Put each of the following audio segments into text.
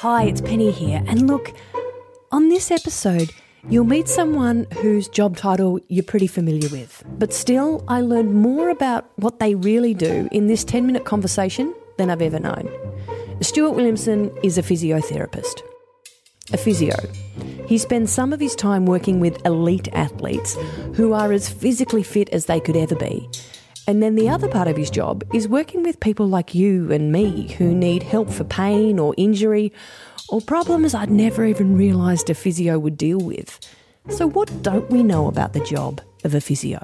Hi, it's Penny here. And look, on this episode, you'll meet someone whose job title you're pretty familiar with. But still, I learned more about what they really do in this 10 minute conversation than I've ever known. Stuart Williamson is a physiotherapist. A physio. He spends some of his time working with elite athletes who are as physically fit as they could ever be. And then the other part of his job is working with people like you and me who need help for pain or injury or problems I'd never even realised a physio would deal with. So, what don't we know about the job of a physio?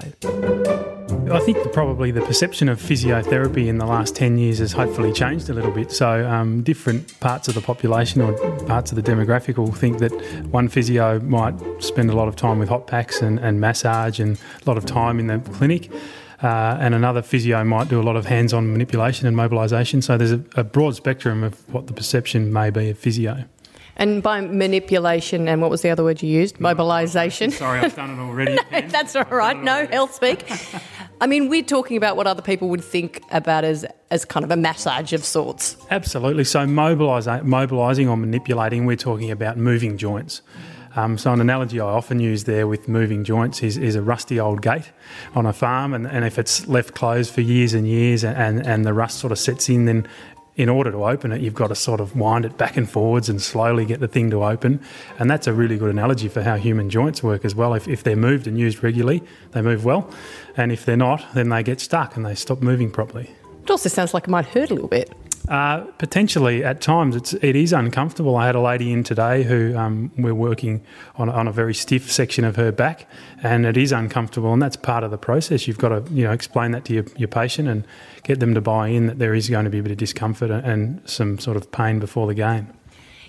I think probably the perception of physiotherapy in the last 10 years has hopefully changed a little bit. So, um, different parts of the population or parts of the demographic will think that one physio might spend a lot of time with hot packs and, and massage and a lot of time in the clinic. Uh, and another physio might do a lot of hands on manipulation and mobilisation. So, there's a, a broad spectrum of what the perception may be of physio. And by manipulation, and what was the other word you used? Mobilisation. Sorry, I've done it already. no, that's all right. No health speak. I mean, we're talking about what other people would think about as as kind of a massage of sorts. Absolutely. So mobilising, mobilising or manipulating, we're talking about moving joints. Um, so an analogy I often use there with moving joints is, is a rusty old gate on a farm, and, and if it's left closed for years and years, and, and the rust sort of sets in, then in order to open it, you've got to sort of wind it back and forwards and slowly get the thing to open. And that's a really good analogy for how human joints work as well. If, if they're moved and used regularly, they move well. And if they're not, then they get stuck and they stop moving properly. It also sounds like it might hurt a little bit. Uh, potentially, at times, it's it is uncomfortable. I had a lady in today who um, we're working on, on a very stiff section of her back, and it is uncomfortable, and that's part of the process. You've got to you know explain that to your, your patient and get them to buy in that there is going to be a bit of discomfort and some sort of pain before the game.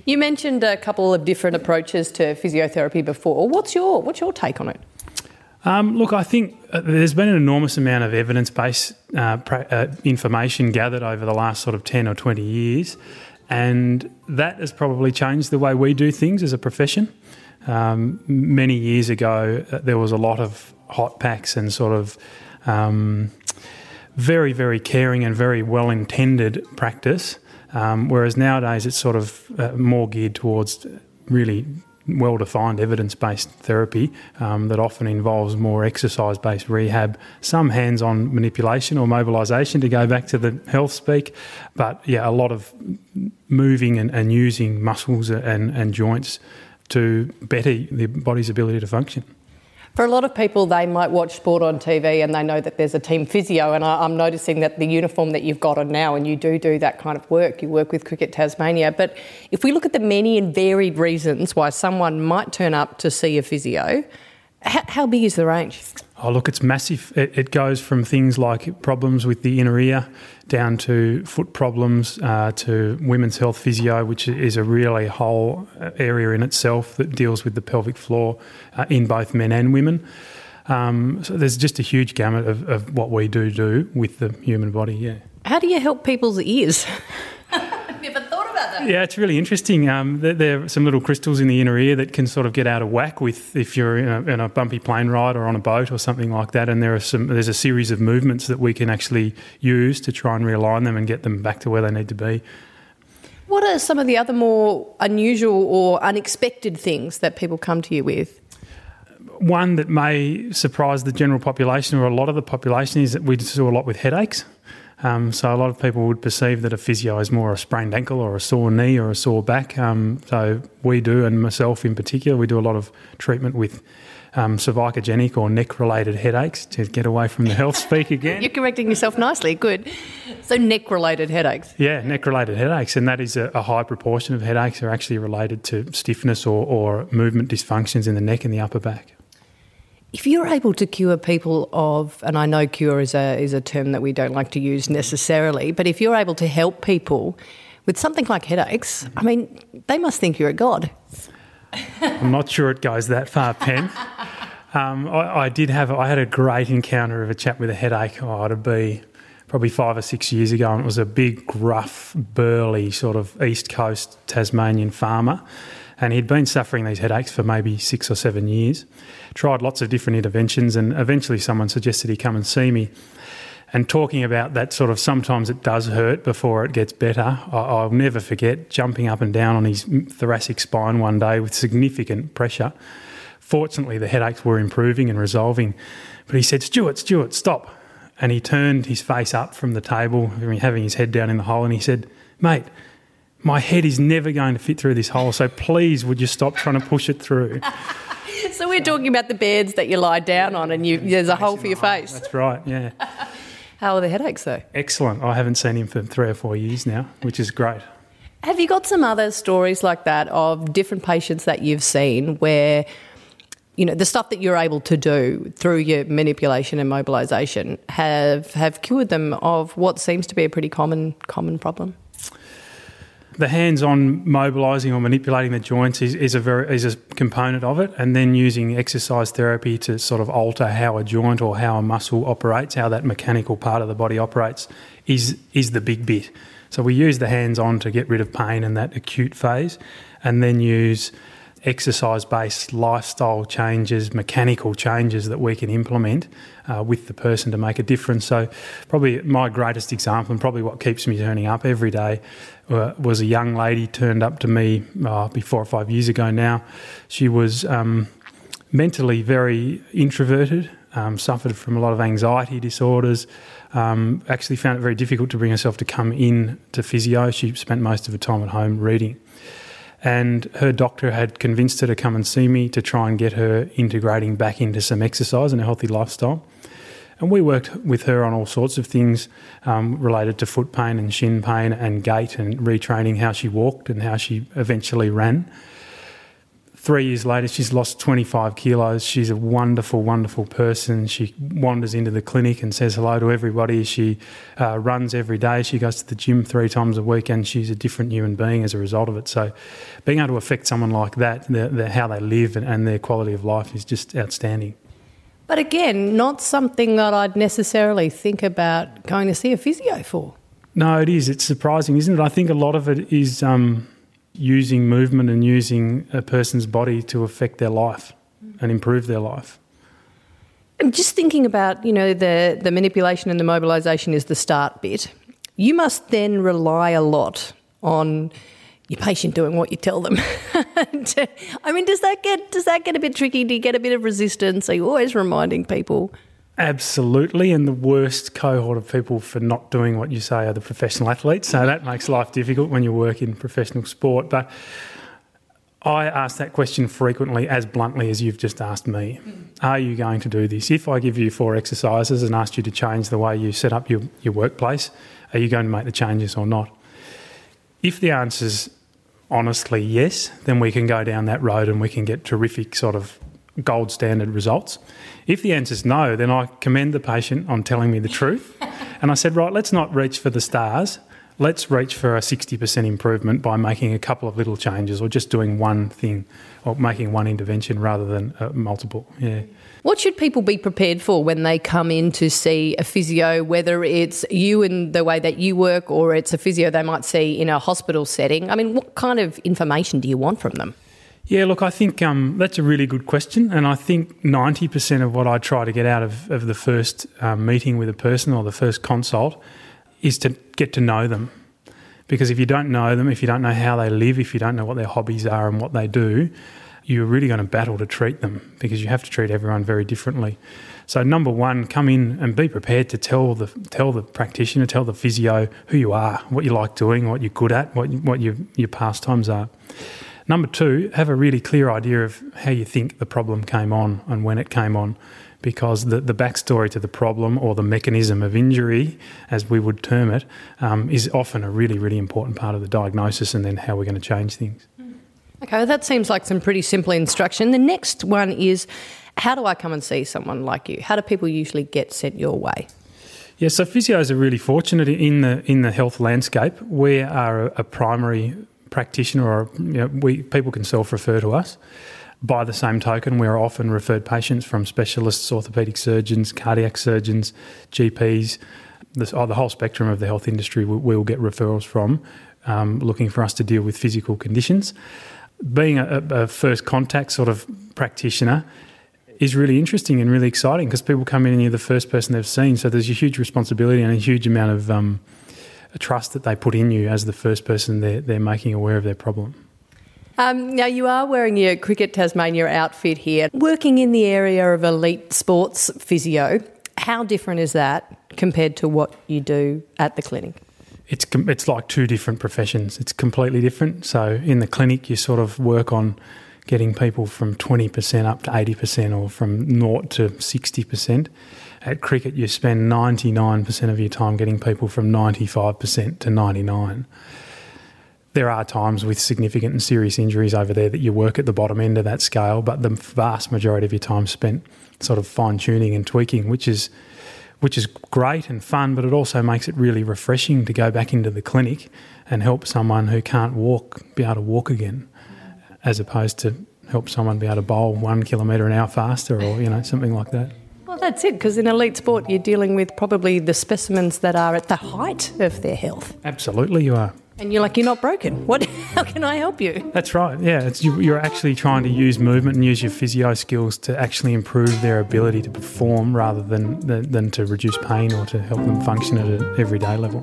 You mentioned a couple of different approaches to physiotherapy before. What's your what's your take on it? Um, look, I think uh, there's been an enormous amount of evidence based uh, uh, information gathered over the last sort of 10 or 20 years, and that has probably changed the way we do things as a profession. Um, many years ago, uh, there was a lot of hot packs and sort of um, very, very caring and very well intended practice, um, whereas nowadays it's sort of uh, more geared towards really well defined evidence based therapy um, that often involves more exercise based rehab, some hands on manipulation or mobilisation to go back to the health speak. But yeah, a lot of moving and, and using muscles and, and joints to better the body's ability to function. For a lot of people, they might watch sport on TV and they know that there's a team physio. And I, am noticing that the uniform that you've got on now, and you do do that kind of work, you work with Cricket Tasmania. But if we look at the many and varied reasons why someone might turn up to see a physio, how, how big is the range? Oh, look, it's massive. It, it, goes from things like problems with the inner ear down to foot problems uh, to women's health physio, which is a really whole uh, area in itself that deals with the pelvic floor uh, in both men and women. Um, so there's just a huge gamut of, of what we do do with the human body, yeah. How do you help people's ears? Yeah, it's really interesting. Um, there, there, are some little crystals in the inner ear that can sort of get out of whack with if you're in a, in a, bumpy plane ride or on a boat or something like that. And there are some. There's a series of movements that we can actually use to try and realign them and get them back to where they need to be. What are some of the other more unusual or unexpected things that people come to you with? One that may surprise the general population or a lot of the population is that we do a lot with headaches. Um, so a lot of people would perceive that a physio is more a sprained ankle or a sore knee or a sore back. Um, so we do, and myself in particular, we do a lot of treatment with um, cervicogenic or neck related headaches to get away from the health speak again. You're correcting yourself nicely, good. So, neck related headaches? Yeah, neck related headaches, and that is a, a, high proportion of headaches are actually related to stiffness or, or movement dysfunctions in the neck and the upper back. If you're able to cure people of, and I know cure is a, is a term that we don't like to use necessarily, but if you're able to help people with something like headaches, I mean, they must think you're a god. I'm not sure it goes that far, Pen. Um, I, I, did have, I had a great encounter of a chap with a headache. Oh, it'd be probably five or six years ago, and it was a big, gruff, burly sort of East Coast Tasmanian farmer and he'd been suffering these headaches for maybe six or seven years. Tried lots of different interventions, and eventually someone suggested he come and see me. and talking about that sort of sometimes it does hurt before it gets better. I, will never forget jumping up and down on his thoracic spine one day with significant pressure. Fortunately, the headaches were improving and resolving. But he said, Stuart, Stuart, stop. And he turned his face up from the table, having his head down in the hole, and he said, Mate, my head is never going to fit through this hole, so please would you stop trying to push it through? so we're talking about the beds that you lie down on and you, there's a hole for your face. That's right, yeah. How are the headaches though? Excellent. I haven't seen him for three or four years now, which is great. Have you got some other stories like that of different patients that you've seen where you know the stuff that you're able to do through your manipulation and mobilization have have cured them of what seems to be a pretty common common problem? the hands-on mobilising or manipulating the joints is, is a very is a component of it, and then using exercise therapy to sort of alter how a joint or how a muscle operates, how that mechanical part of the body operates, is is the big bit. So we use the hands-on to get rid of pain in that acute phase, and then use exercise based lifestyle changes, mechanical changes that we can implement uh, with the person to make a difference. So, probably my greatest example, and probably what keeps me turning up every day, uh, was a young lady turned up to me uh, four or five years ago now. She was um, mentally very introverted, um, suffered from a lot of anxiety disorders. Um, actually, found it very difficult to bring herself to come in to physio. She spent most of her time at home reading and her doctor had convinced her to come and see me to try and get her integrating back into some exercise and a healthy lifestyle. And we worked with her on all sorts of things um, related to foot pain and shin pain and gait and retraining how she walked and how she eventually ran three years later, she's lost 25 kilos. She's a wonderful, wonderful person. She wanders into the clinic and says hello to everybody. She uh, runs every day. She goes to the gym three times a week, and she's a different human being as a result of it. So, being able to affect someone like that, the, the, how they live and, and their quality of life is just outstanding. But again, not something that I'd necessarily think about going to see a physio for. No, it is. It's surprising, isn't it? I think a lot of it is. Um, using movement and using a person's body to affect their life and improve their life. I'm just thinking about, you know, the, the manipulation and the mobilisation is the start bit. You must then rely a lot on your patient doing what you tell them. I mean, does that get does that get a bit tricky? Do you get a bit of resistance? Are you always reminding people? Absolutely, and the worst cohort of people for not doing what you say are the professional athletes. So that makes life difficult when you work in professional sport. But I ask that question frequently, as bluntly as you've just asked me. Are you going to do this? If I give you four exercises and ask you to change the way you set up your, your workplace, are you going to make the changes or not? If the answer's honestly yes, then we can go down that road and we can get terrific sort of gold standard results. If the answer is no, then I commend the patient on telling me the truth. and I said, right, let's not reach for the stars. Let's reach for a 60% improvement by making a couple of little changes or just doing one thing or making one intervention rather than uh, multiple. Yeah. What should people be prepared for when they come in to see a physio, whether it's you and the way that you work or it's a physio they might see in a hospital setting? I mean, what kind of information do you want from them? Yeah, look, I think um, that's a really good question. And I think 90% of what I try to get out of, of the first um, meeting with a person or the first consult is to get to know them. Because if you don't know them, if you don't know how they live, if you don't know what their hobbies are and what they do, you're really going to battle to treat them because you have to treat everyone very differently. So number one, come in and be prepared to tell the tell the practitioner, tell the physio who you are, what you like doing, what you're good at, what what your your pastimes are. Number two, have a really clear idea of how you think the problem came on and when it came on, because the, the backstory to the problem or the mechanism of injury, as we would term it, um, is often a really, really important part of the diagnosis and then how we're going to change things. Okay, well, that seems like some pretty simple instruction. The next one is how do I come and see someone like you? How do people usually get sent your way? Yeah, so physios are really fortunate in the in the health landscape. We are a, a primary practitioner or you know, we people can self-refer to us. By the same token, we are often referred patients from specialists, orthopaedic surgeons, cardiac surgeons, GPs, this, oh, the whole spectrum of the health industry. We, we will get referrals from, um, looking for us to deal with physical conditions. Being a, a first contact sort of practitioner, is really interesting and really exciting because people come in and you're the first person they've seen. So there's a huge responsibility and a huge amount of um, trust that they put in you as the first person they're, they're making aware of their problem. Um, now, you are wearing your Cricket Tasmania outfit here, working in the area of elite sports physio. How different is that compared to what you do at the clinic? It's, it's like two different professions. It's completely different. So, in the clinic, you sort of work on getting people from 20% up to 80% or from 0 to 60%. At cricket, you spend 99% of your time getting people from 95% to 99 there are times with significant and serious injuries over there that you work at the bottom end of that scale, but the vast majority of your time spent sort of fine tuning and tweaking, which is which is great and fun, but it also makes it really refreshing to go back into the clinic and help someone who can't walk be able to walk again, as opposed to help someone be able to bowl one kilometre an hour faster or you know something like that. Well, that's it, because in elite sport, you're dealing with probably the specimens that are at the height of their health. Absolutely, you are. And you're like, you're not broken. What? How can I help you? That's right. Yeah, you, are actually trying to use movement and use your physio skills to actually improve their ability to perform, rather than than, than to reduce pain or to help them function at an everyday level.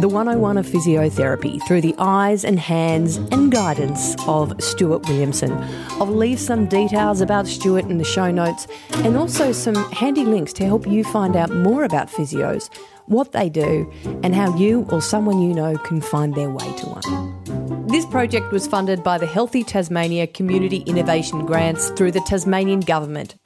The 101 of Physiotherapy through the eyes and hands and guidance of Stuart Williamson. I'll leave some details about Stuart in the show notes and also some handy links to help you find out more about physios what they do, and how you or someone you know can find their way to one. This project was funded by the Healthy Tasmania Community Innovation Grants through the Tasmanian Government.